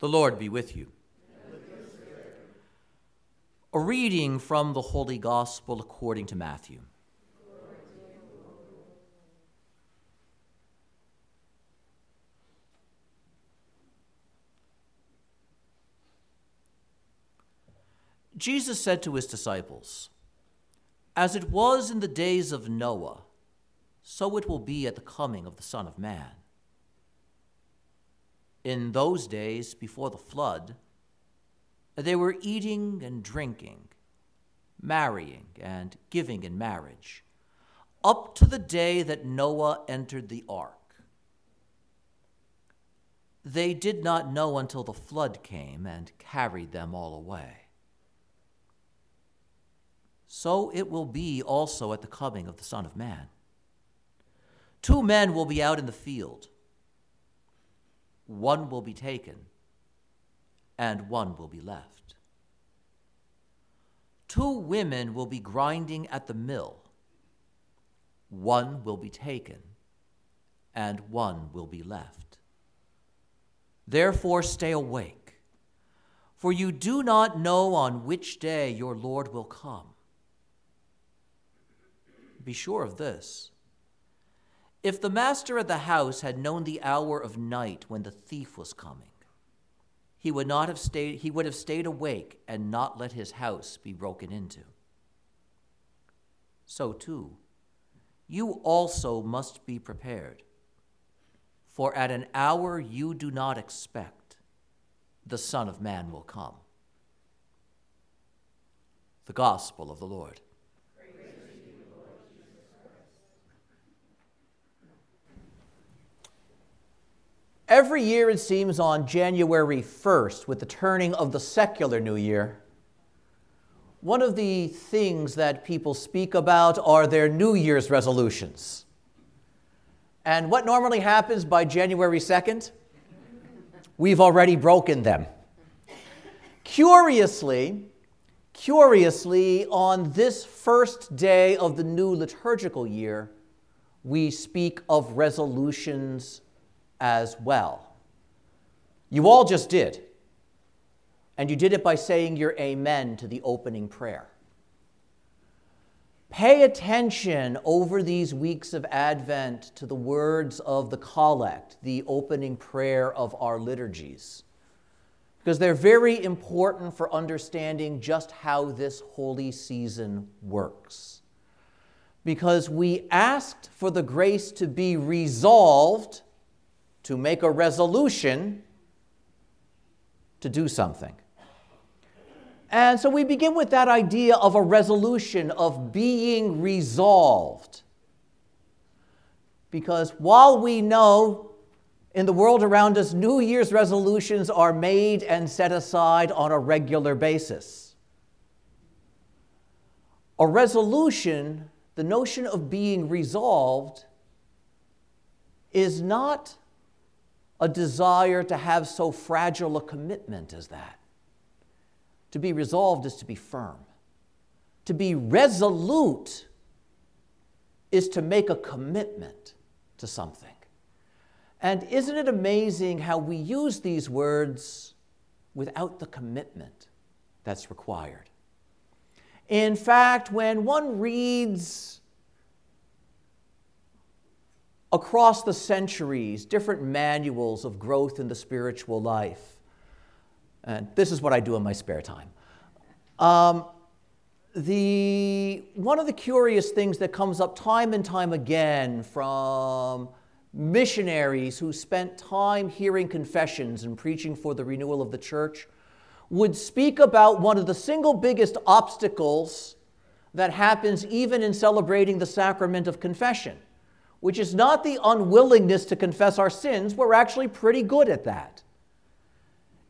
The Lord be with you. A reading from the Holy Gospel according to Matthew. Jesus said to his disciples, As it was in the days of Noah, so it will be at the coming of the Son of Man. In those days before the flood, they were eating and drinking, marrying and giving in marriage, up to the day that Noah entered the ark. They did not know until the flood came and carried them all away. So it will be also at the coming of the Son of Man. Two men will be out in the field one will be taken, and one will be left. Two women will be grinding at the mill, one will be taken, and one will be left. Therefore, stay awake, for you do not know on which day your Lord will come. Be sure of this if the master of the house had known the hour of night when the thief was coming, he would not have stayed he would have stayed awake and not let his house be broken into. So too, you also must be prepared. For at an hour you do not expect, the Son of Man will come. The Gospel of the Lord. Every year, it seems, on January 1st, with the turning of the secular new year, one of the things that people speak about are their New Year's resolutions. And what normally happens by January 2nd? We've already broken them. Curiously, curiously, on this first day of the new liturgical year, we speak of resolutions as well. You all just did. And you did it by saying your amen to the opening prayer. Pay attention over these weeks of Advent to the words of the collect, the opening prayer of our liturgies, because they're very important for understanding just how this holy season works. Because we asked for the grace to be resolved to make a resolution to do something. And so we begin with that idea of a resolution, of being resolved. Because while we know in the world around us, New Year's resolutions are made and set aside on a regular basis. A resolution, the notion of being resolved, is not a desire to have so fragile a commitment as that. To be resolved is to be firm. To be resolute is to make a commitment to something. And isn't it amazing how we use these words without the commitment that's required? In fact, when one reads across the centuries, different manuals of growth in the spiritual life. And this is what I do in my spare time. Um, the, one of the curious things that comes up time and time again from missionaries who spent time hearing confessions and preaching for the renewal of the church would speak about one of the single biggest obstacles that happens even in celebrating the sacrament of confession which is not the unwillingness to confess our sins. We're actually pretty good at that.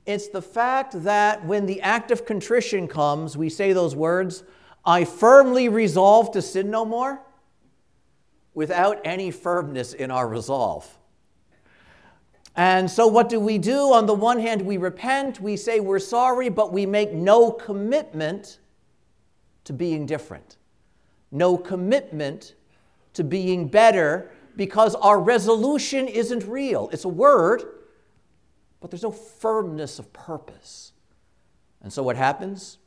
It's the fact that when the act of contrition comes, we say those words, I firmly resolve to sin no more, without any firmness in our resolve. And so, what do we do? On the one hand, we repent, we say we're sorry, but we make no commitment to being different, no commitment to being better because our resolution isn't real. It's a word, but there's no firmness of purpose. And so what happens?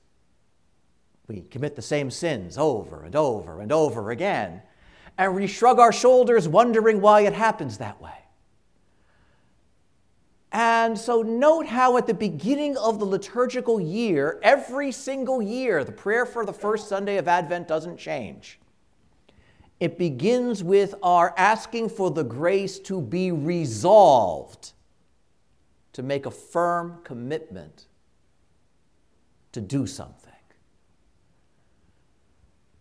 We commit the same sins over and over and over again, and we shrug our shoulders, wondering why it happens that way. And so, note how at the beginning of the liturgical year, every single year, the prayer for the first Sunday of Advent doesn't change. It begins with our asking for the grace to be resolved to make a firm commitment to do something.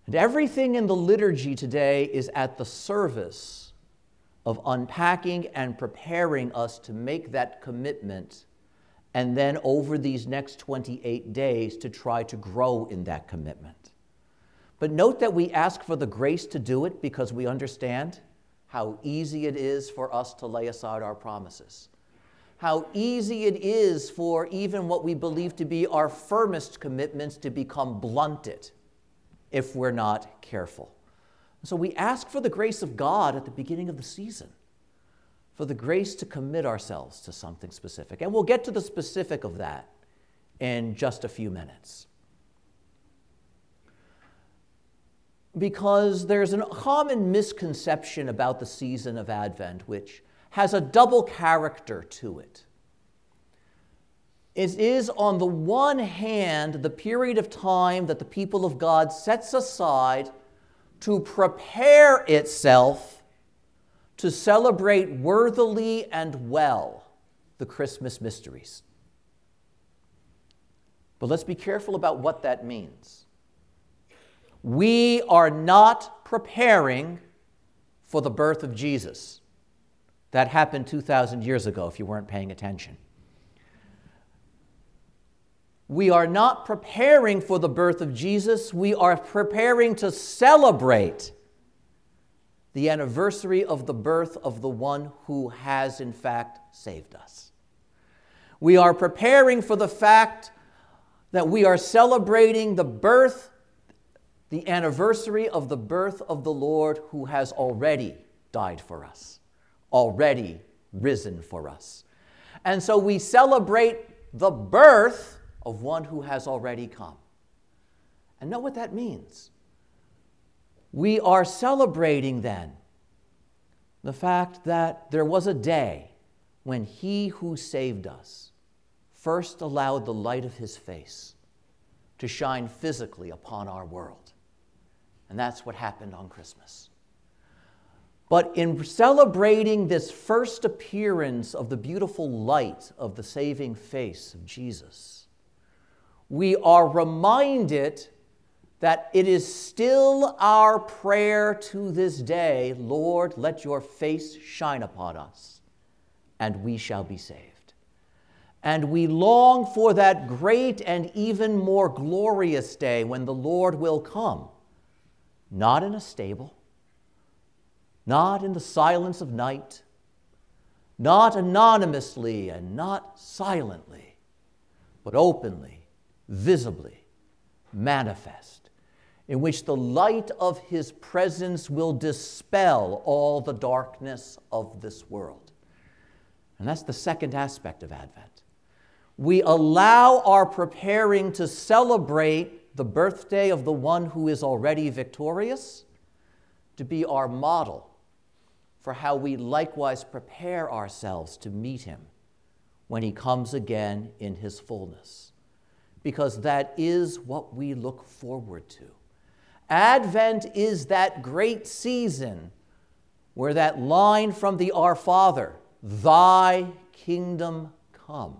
And everything in the liturgy today is at the service of unpacking and preparing us to make that commitment, and then over these next 28 days to try to grow in that commitment. But note that we ask for the grace to do it because we understand how easy it is for us to lay aside our promises how easy it is for even what we believe to be our firmest commitments to become blunted if we're not careful. So we ask for the grace of God at the beginning of the season, for the grace to commit ourselves to something specific. And we'll get to the specific of that in just a few minutes. Because there's a common misconception about the season of Advent, which has a double character to it. It is, on the one hand, the period of time that the people of God sets aside to prepare itself to celebrate worthily and well the Christmas mysteries. But let's be careful about what that means. We are not preparing for the birth of Jesus. That happened 2,000 years ago if you weren't paying attention. We are not preparing for the birth of Jesus, we are preparing to celebrate the anniversary of the birth of the one who has, in fact, saved us. We are preparing for the fact that we are celebrating the birth, the anniversary of the birth of the Lord who has already died for us already risen for us. And so we celebrate the birth of one who has already come. And know what that means. We are celebrating then the fact that there was a day when he who saved us first allowed the light of his face to shine physically upon our world. And that's what happened on Christmas. But in celebrating this first appearance of the beautiful light of the saving face of Jesus, we are reminded that it is still our prayer to this day Lord, let your face shine upon us, and we shall be saved. And we long for that great and even more glorious day when the Lord will come, not in a stable not in the silence of night, not anonymously and not silently, but openly, visibly, manifest, in which the light of his presence will dispel all the darkness of this world. And that's the second aspect of Advent. We allow our preparing to celebrate the birthday of the one who is already victorious to be our model for how we likewise prepare ourselves to meet him when he comes again in his fullness. Because that is what we look forward to. Advent is that great season where that line from the Our Father, Thy kingdom come,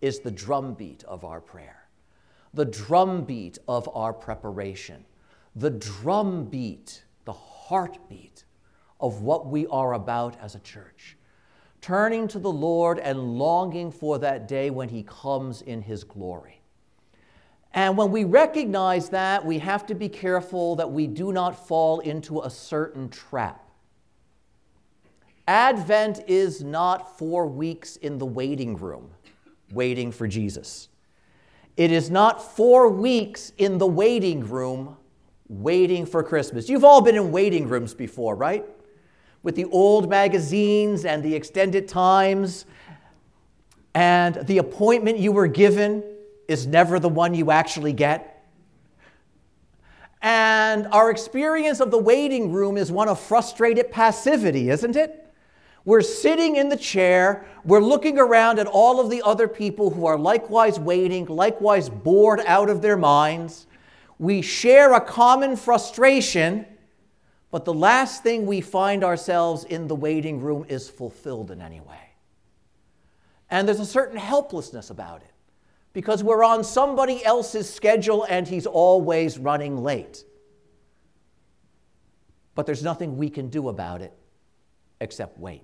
is the drumbeat of our prayer, the drumbeat of our preparation, the drumbeat, the heartbeat of what we are about as a church. Turning to the Lord and longing for that day when He comes in His glory. And when we recognize that, we have to be careful that we do not fall into a certain trap. Advent is not four weeks in the waiting room waiting for Jesus. It is not four weeks in the waiting room waiting for Christmas. You've all been in waiting rooms before, right? with the old magazines and the extended times. and the appointment you were given is never the one you actually get. And our experience of the waiting room is one of frustrated passivity, isn't it? We're sitting in the chair, we're looking around at all of the other people who are likewise waiting, likewise bored out of their minds. We share a common frustration, but the last thing we find ourselves in the waiting room is fulfilled in any way. And there's a certain helplessness about it because we're on somebody else's schedule and he's always running late. But there's nothing we can do about it except wait.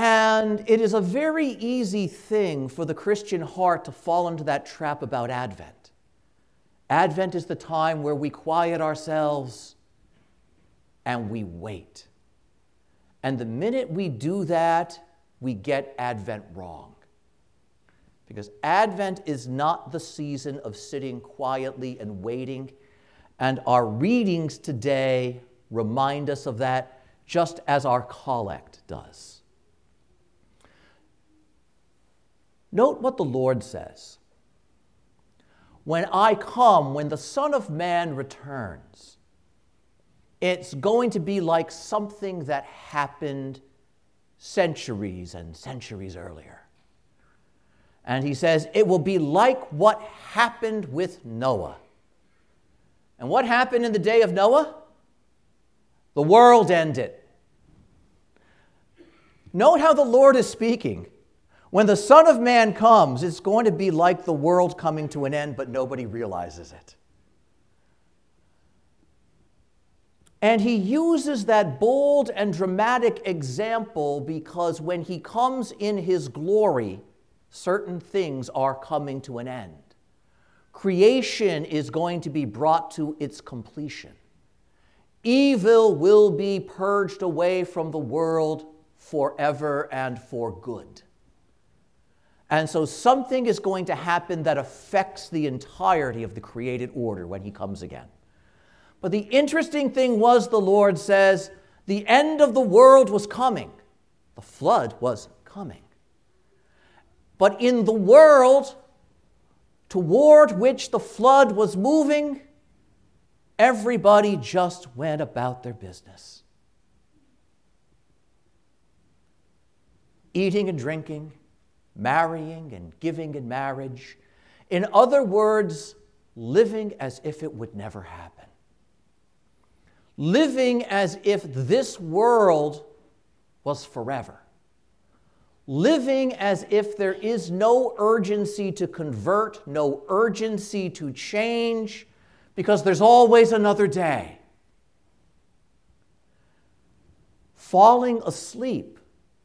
And it is a very easy thing for the Christian heart to fall into that trap about Advent. Advent is the time where we quiet ourselves and we wait. And the minute we do that, we get Advent wrong. Because Advent is not the season of sitting quietly and waiting. And our readings today remind us of that, just as our collect does. Note what the Lord says. When I come, when the Son of Man returns, it's going to be like something that happened centuries and centuries earlier. And he says, it will be like what happened with Noah. And what happened in the day of Noah? The world ended. Note how the Lord is speaking. When the Son of Man comes, it's going to be like the world coming to an end, but nobody realizes it. And he uses that bold and dramatic example because when he comes in his glory, certain things are coming to an end. Creation is going to be brought to its completion. Evil will be purged away from the world forever and for good. And so something is going to happen that affects the entirety of the created order when he comes again. But the interesting thing was, the Lord says, the end of the world was coming. The flood was coming. But in the world toward which the flood was moving, everybody just went about their business. Eating and drinking, marrying and giving in marriage. In other words, living as if it would never happen. Living as if this world was forever. Living as if there is no urgency to convert, no urgency to change, because there's always another day. Falling asleep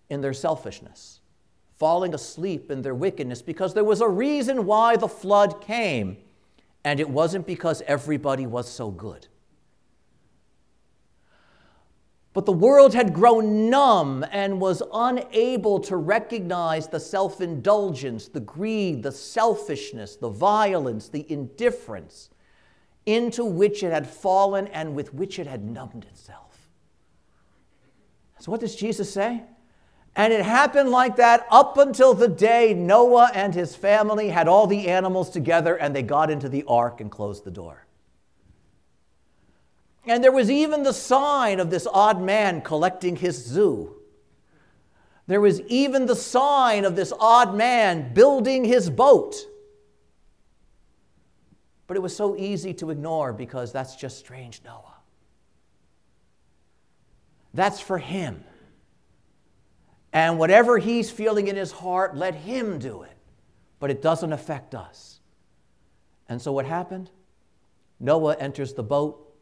in their selfishness falling asleep in their wickedness because there was a reason why the flood came, and it wasn't because everybody was so good. But the world had grown numb and was unable to recognize the self indulgence, the greed, the selfishness, the violence, the indifference into which it had fallen and with which it had numbed itself. So, what does Jesus say? And it happened like that up until the day Noah and his family had all the animals together and they got into the ark and closed the door. And there was even the sign of this odd man collecting his zoo. There was even the sign of this odd man building his boat. But it was so easy to ignore because that's just strange Noah. That's for him. And whatever he's feeling in his heart, let him do it. But it doesn't affect us. And so what happened? Noah enters the boat,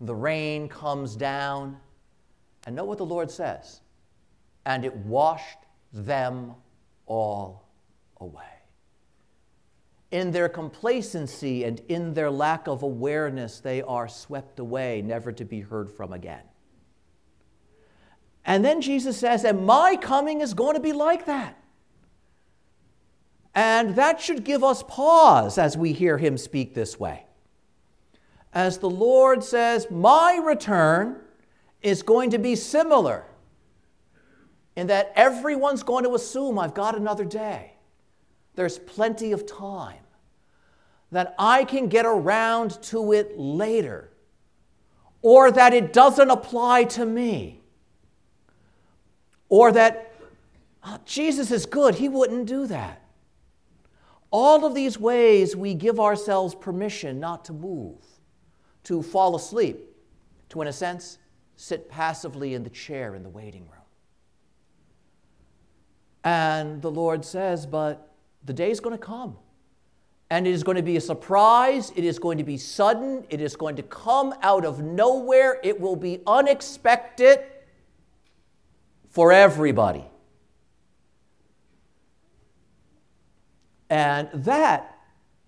the rain comes down, and know what the Lord says? And it washed them all away. In their complacency and in their lack of awareness, they are swept away, never to be heard from again. And then Jesus says, and my coming is going to be like that. And that should give us pause as we hear him speak this way. As the Lord says, My return is going to be similar in that everyone's going to assume I've got another day. There's plenty of time. That I can get around to it later. Or that it doesn't apply to me. Or that oh, Jesus is good, he wouldn't do that. All of these ways we give ourselves permission not to move, to fall asleep, to, in a sense, sit passively in the chair in the waiting room. And the Lord says, But the day is going to come. And it is going to be a surprise. It is going to be sudden. It is going to come out of nowhere. It will be unexpected for everybody. And that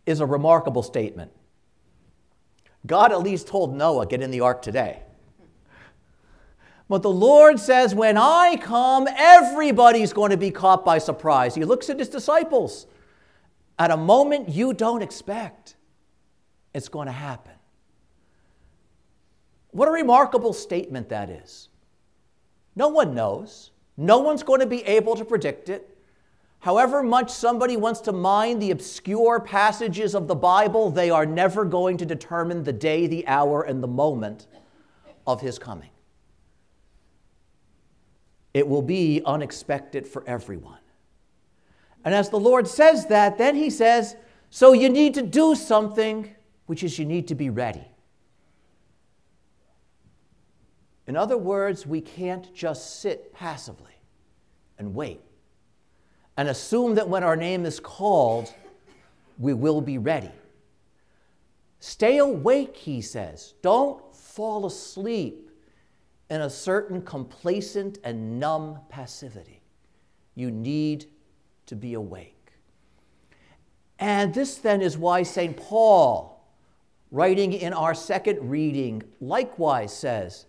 is a remarkable statement. God at least told Noah, get in the ark today. But the Lord says, when I come, everybody's going to be caught by surprise. He looks at his disciples. At a moment you don't expect, it's going to happen. What a remarkable statement that is. No one knows. No one's going to be able to predict it. However much somebody wants to mine the obscure passages of the Bible, they are never going to determine the day, the hour, and the moment of his coming. It will be unexpected for everyone. And as the Lord says that, then he says, So you need to do something, which is you need to be ready. In other words, we can't just sit passively and wait and assume that when our name is called, we will be ready. Stay awake, he says. Don't fall asleep in a certain complacent and numb passivity. You need to be awake. And this then is why St. Paul, writing in our second reading, likewise says,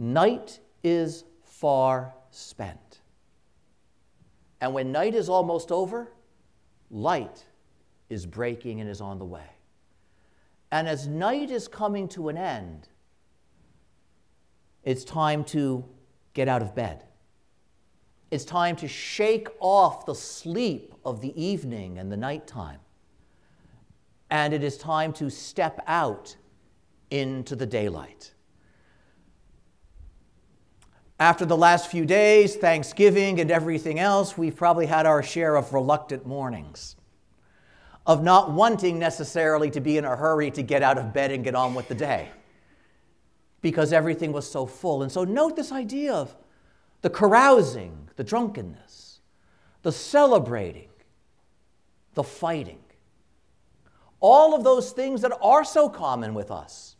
Night is far spent. And when night is almost over, light is breaking and is on the way. And as night is coming to an end, it's time to get out of bed. It's time to shake off the sleep of the evening and the nighttime. And it is time to step out into the daylight. After the last few days, Thanksgiving and everything else, we've probably had our share of reluctant mornings, of not wanting necessarily to be in a hurry to get out of bed and get on with the day because everything was so full. And so, note this idea of the carousing, the drunkenness, the celebrating, the fighting. All of those things that are so common with us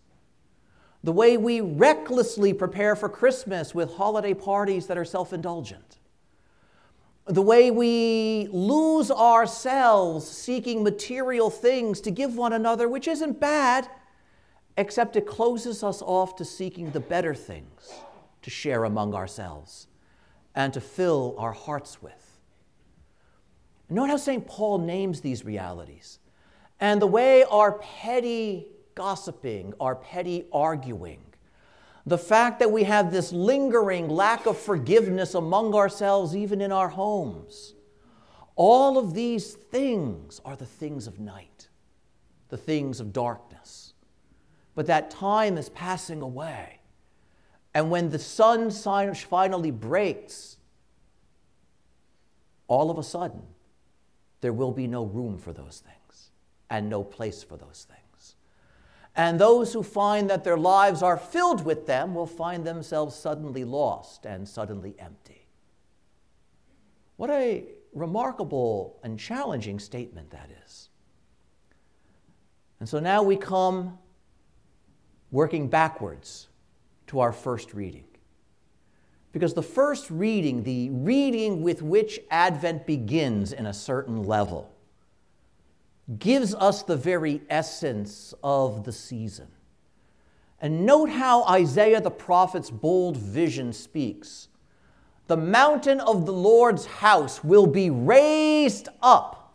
the way we recklessly prepare for Christmas with holiday parties that are self indulgent, the way we lose ourselves seeking material things to give one another, which isn't bad, except it closes us off to seeking the better things to share among ourselves and to fill our hearts with. Note how St. Paul names these realities and the way our petty gossiping, our petty arguing, the fact that we have this lingering lack of forgiveness among ourselves, even in our homes. All of these things are the things of night, the things of darkness. But that time is passing away. And when the sun finally breaks, all of a sudden, there will be no room for those things and no place for those things. And those who find that their lives are filled with them will find themselves suddenly lost and suddenly empty. What a remarkable and challenging statement that is. And so now we come working backwards to our first reading. Because the first reading, the reading with which Advent begins in a certain level, gives us the very essence of the season. And note how Isaiah the prophet's bold vision speaks. The mountain of the Lord's house will be raised up.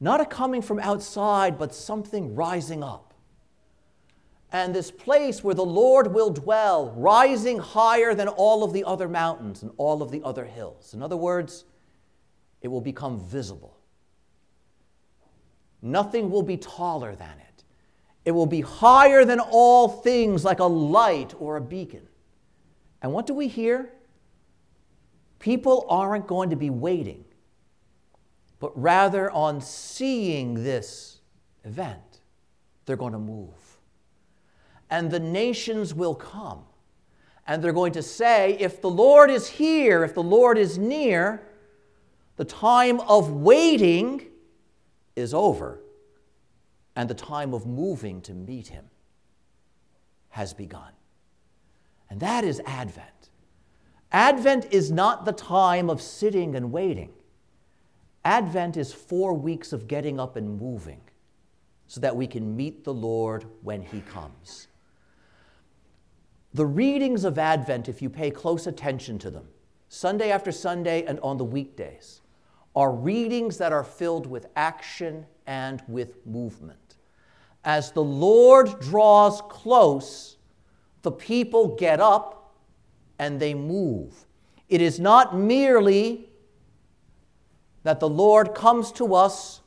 Not a coming from outside, but something rising up. and this place where the Lord will dwell, rising higher than all of the other mountains and all of the other hills. In other words, it will become visible. Nothing will be taller than it. It will be higher than all things, like a light or a beacon. And what do we hear? People aren't going to be waiting, but rather on seeing this event, they're going to move. And the nations will come. And they're going to say, if the Lord is here, if the Lord is near, the time of waiting is over, and the time of moving to meet him has begun. And that is Advent. Advent is not the time of sitting and waiting. Advent is four weeks of getting up and moving so that we can meet the Lord when he comes. The readings of Advent, if you pay close attention to them, Sunday after Sunday and on the weekdays, are readings that are filled with action and with movement. As the Lord draws close, the people get up and they move. It is not merely that the Lord comes to us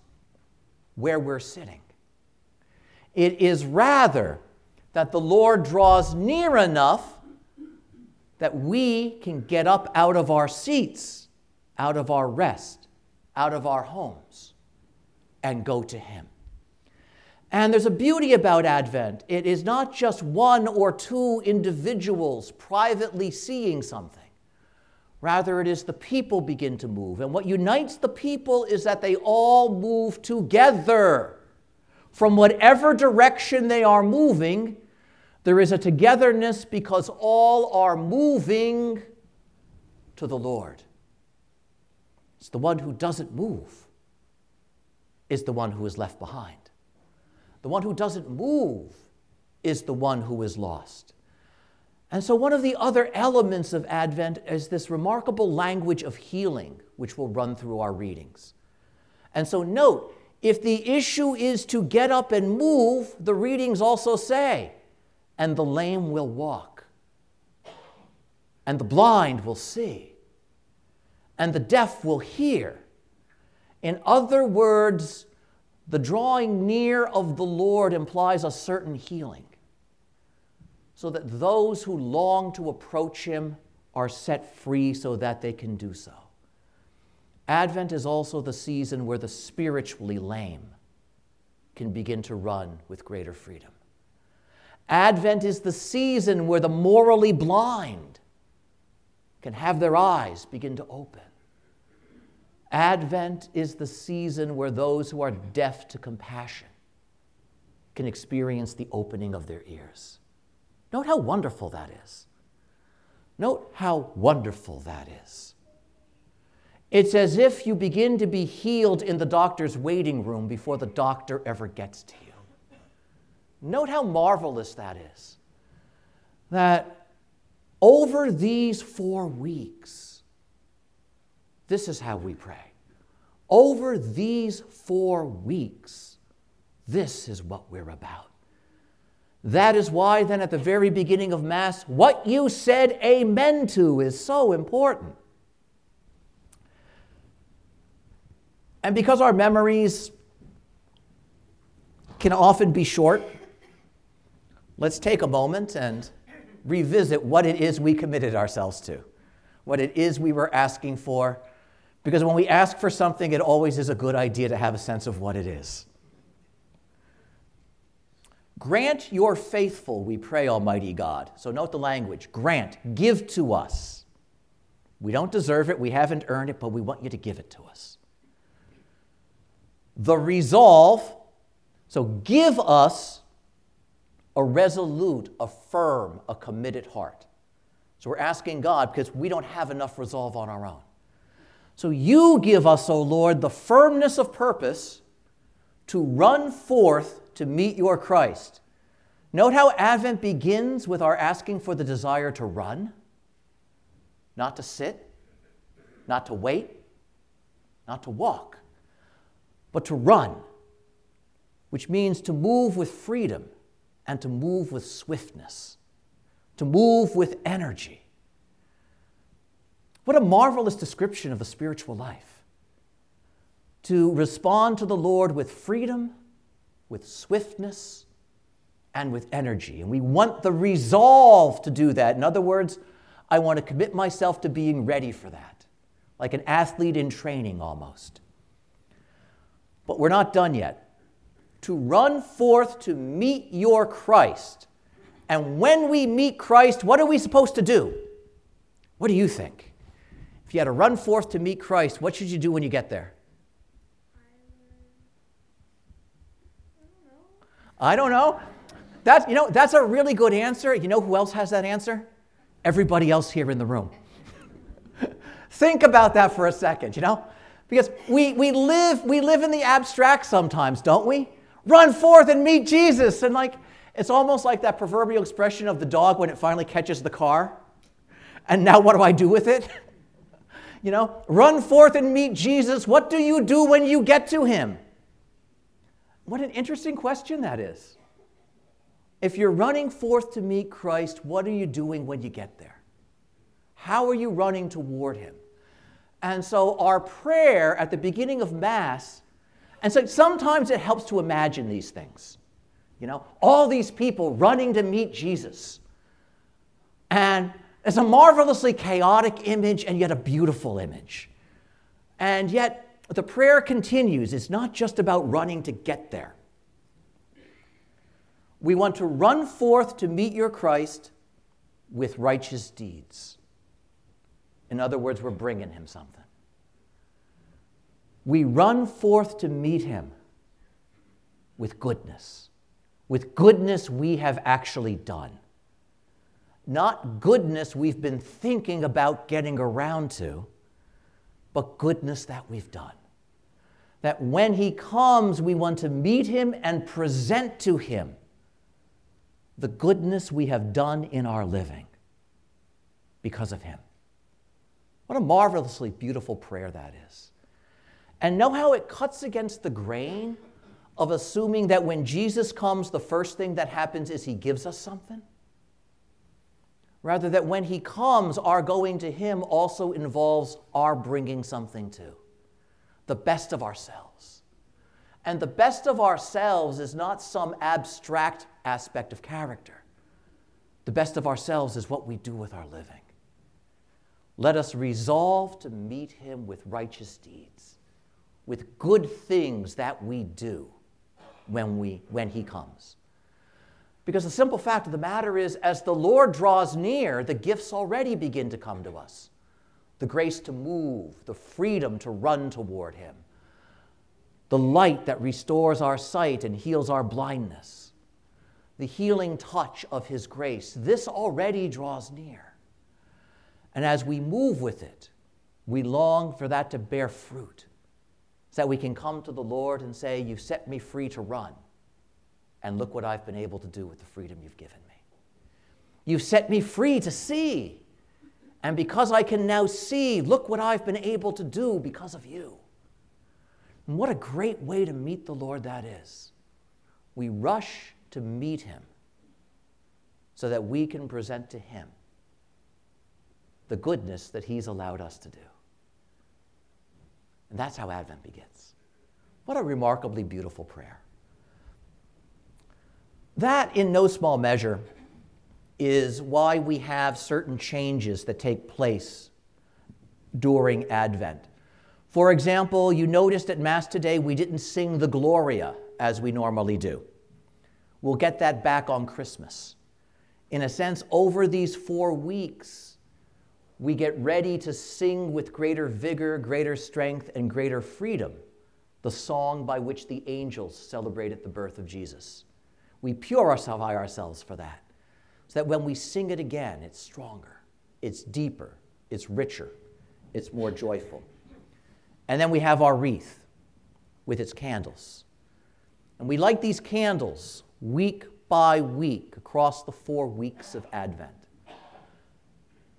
where we're sitting, it is rather that the Lord draws near enough that we can get up out of our seats, out of our rest, out of our homes, and go to Him. And there's a beauty about Advent. It is not just one or two individuals privately seeing something. Rather, it is the people begin to move. And what unites the people is that they all move together. From whatever direction they are moving, there is a togetherness because all are moving to the Lord. It's the one who doesn't move is the one who is left behind. The one who doesn't move is the one who is lost. And so, one of the other elements of Advent is this remarkable language of healing, which will run through our readings. And so, note, if the issue is to get up and move, the readings also say, and the lame will walk, and the blind will see, and the deaf will hear. In other words, the drawing near of the Lord implies a certain healing, so that those who long to approach Him are set free so that they can do so. Advent is also the season where the spiritually lame can begin to run with greater freedom. Advent is the season where the morally blind can have their eyes begin to open. Advent is the season where those who are deaf to compassion can experience the opening of their ears. Note how wonderful that is. Note how wonderful that is. It's as if you begin to be healed in the doctor's waiting room before the doctor ever gets to you. Note how marvelous that is. That over these four weeks, this is how we pray. Over these four weeks, this is what we're about. That is why, then, at the very beginning of Mass, what you said amen to is so important. And because our memories can often be short, let's take a moment and revisit what it is we committed ourselves to, what it is we were asking for. Because when we ask for something, it always is a good idea to have a sense of what it is. Grant your faithful, we pray, Almighty God. So note the language grant, give to us. We don't deserve it, we haven't earned it, but we want you to give it to us. The resolve, so give us a resolute, a firm, a committed heart. So we're asking God because we don't have enough resolve on our own. So you give us, O Lord, the firmness of purpose to run forth to meet your Christ. Note how Advent begins with our asking for the desire to run, not to sit, not to wait, not to walk, but to run, which means to move with freedom and to move with swiftness, to move with energy. What a marvelous description of the spiritual life. To respond to the Lord with freedom, with swiftness, and with energy. And we want the resolve to do that. In other words, I want to commit myself to being ready for that, like an athlete in training almost. But we're not done yet. To run forth to meet your Christ. And when we meet Christ, what are we supposed to do? What do you think? If you had to run forth to meet Christ, what should you do when you get there? I don't know. I don't know. That's, you know, that's a really good answer. You know who else has that answer? Everybody else here in the room. Think about that for a second, you know? Because we, we, live, we live in the abstract sometimes, don't we? Run forth and meet Jesus. And like, it's almost like that proverbial expression of the dog when it finally catches the car. And now what do I do with it? you know, run forth and meet Jesus. What do you do when you get to him? What an interesting question that is. If you're running forth to meet Christ, what are you doing when you get there? How are you running toward Him? And so, our prayer at the beginning of Mass, and so sometimes it helps to imagine these things. You know, all these people running to meet Jesus. And it's a marvelously chaotic image and yet a beautiful image. And yet, the prayer continues. It's not just about running to get there. We want to run forth to meet your Christ with righteous deeds. In other words, we're bringing him something. We run forth to meet him with goodness, with goodness we have actually done. Not goodness we've been thinking about getting around to, but goodness that we've done. That when he comes, we want to meet him and present to him the goodness we have done in our living because of Him. What a marvelously beautiful prayer that is. And know how it cuts against the grain of assuming that when Jesus comes, the first thing that happens is He gives us something? Rather, that when He comes, our going to Him also involves our bringing something to the best of ourselves. And the best of ourselves is not some abstract aspect of character. The best of ourselves is what we do with our living. Let us resolve to meet him with righteous deeds, with good things that we do when, we, when he comes. Because the simple fact of the matter is, as the Lord draws near, the gifts already begin to come to us the grace to move, the freedom to run toward him, the light that restores our sight and heals our blindness, the healing touch of His grace. This already draws near. And as we move with it, we long for that to bear fruit, so that we can come to the Lord and say, You've set me free to run. And look what I've been able to do with the freedom you've given me. You've set me free to see. And because I can now see, look what I've been able to do because of you. And what a great way to meet the Lord that is. We rush to meet him so that we can present to him the goodness that he's allowed us to do. And that's how Advent begins. What a remarkably beautiful prayer. That, in no small measure, is why we have certain changes that take place during Advent. For example, you noticed at Mass today we didn't sing the Gloria as we normally do. We'll get that back on Christmas. In a sense, over these four weeks, we get ready to sing with greater vigor, greater strength, and greater freedom the song by which the angels celebrated the birth of Jesus. We purify ourselves for that, so that when we sing it again, it's stronger, it's deeper, it's richer, it's more joyful. And then we have our wreath with its candles. And we light these candles week by week across the four weeks of Advent.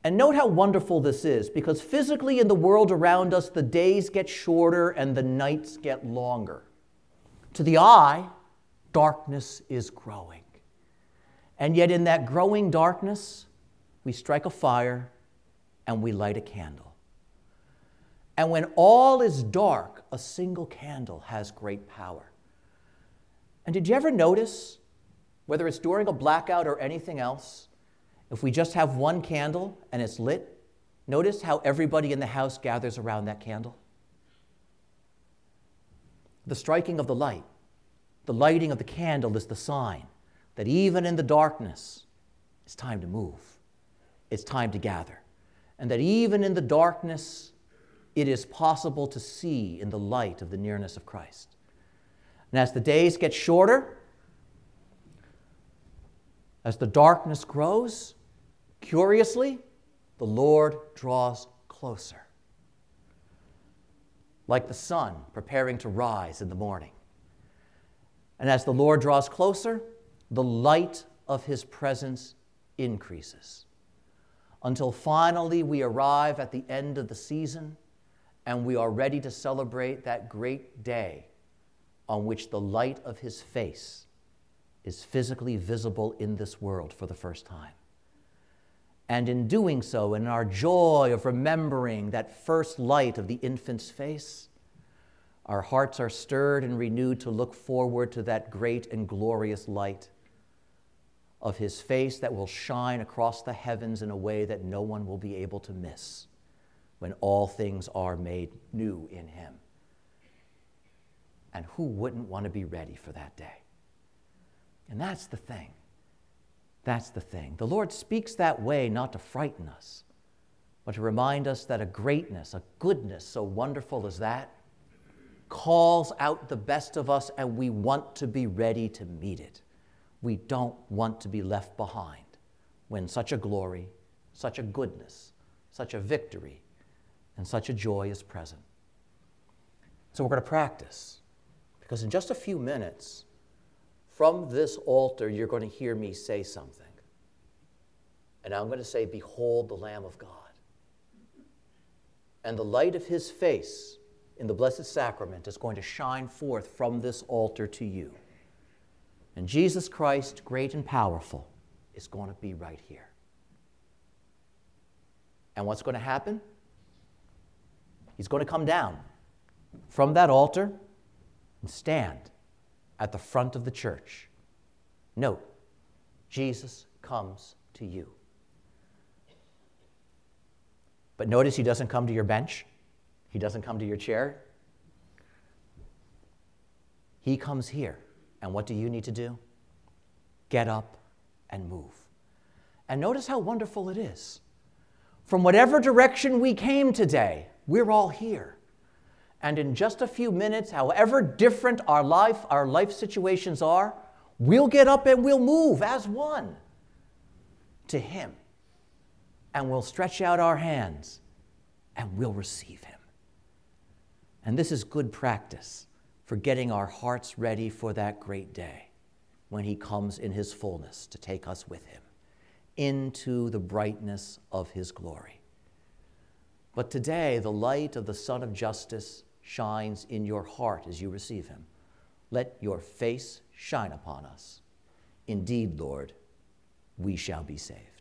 And note how wonderful this is because physically in the world around us, the days get shorter and the nights get longer. To the eye, darkness is growing. And yet, in that growing darkness, we strike a fire and we light a candle. And when all is dark, a single candle has great power. And did you ever notice, whether it's during a blackout or anything else, if we just have one candle and it's lit, notice how everybody in the house gathers around that candle? The striking of the light, the lighting of the candle is the sign that even in the darkness, it's time to move, it's time to gather. And that even in the darkness, it is possible to see in the light of the nearness of Christ. And as the days get shorter, as the darkness grows, curiously, the Lord draws closer. Like the sun preparing to rise in the morning. And as the Lord draws closer, the light of his presence increases until finally we arrive at the end of the season and we are ready to celebrate that great day on which the light of his face is physically visible in this world for the first time. And in doing so, in our joy of remembering that first light of the infant's face, our hearts are stirred and renewed to look forward to that great and glorious light of his face that will shine across the heavens in a way that no one will be able to miss when all things are made new in him. And who wouldn't want to be ready for that day? And that's the thing. That's the thing. The Lord speaks that way not to frighten us, but to remind us that a greatness, a goodness so wonderful as that, calls out the best of us, and we want to be ready to meet it. We don't want to be left behind when such a glory, such a goodness, such a victory, and such a joy is present. So we're going to practice because in just a few minutes, from this altar, you're going to hear me say something. And I'm going to say, Behold the Lamb of God. And the light of his face in the Blessed Sacrament is going to shine forth from this altar to you. And Jesus Christ, great and powerful, is going to be right here. And what's going to happen? He's going to come down from that altar and stand at the front of the church. Note, Jesus comes to you. But notice he doesn't come to your bench, he doesn't come to your chair. He comes here. And what do you need to do? Get up and move. And notice how wonderful it is. From whatever direction we came today, we're all here. And in just a few minutes, however different our life, our life situations are, we'll get up and we'll move as one to Him. And we'll stretch out our hands and we'll receive Him. And this is good practice for getting our hearts ready for that great day when He comes in His fullness to take us with Him into the brightness of His glory. But today, the light of the Sun of Justice shines in your heart as you receive him. Let your face shine upon us. Indeed, Lord, we shall be saved.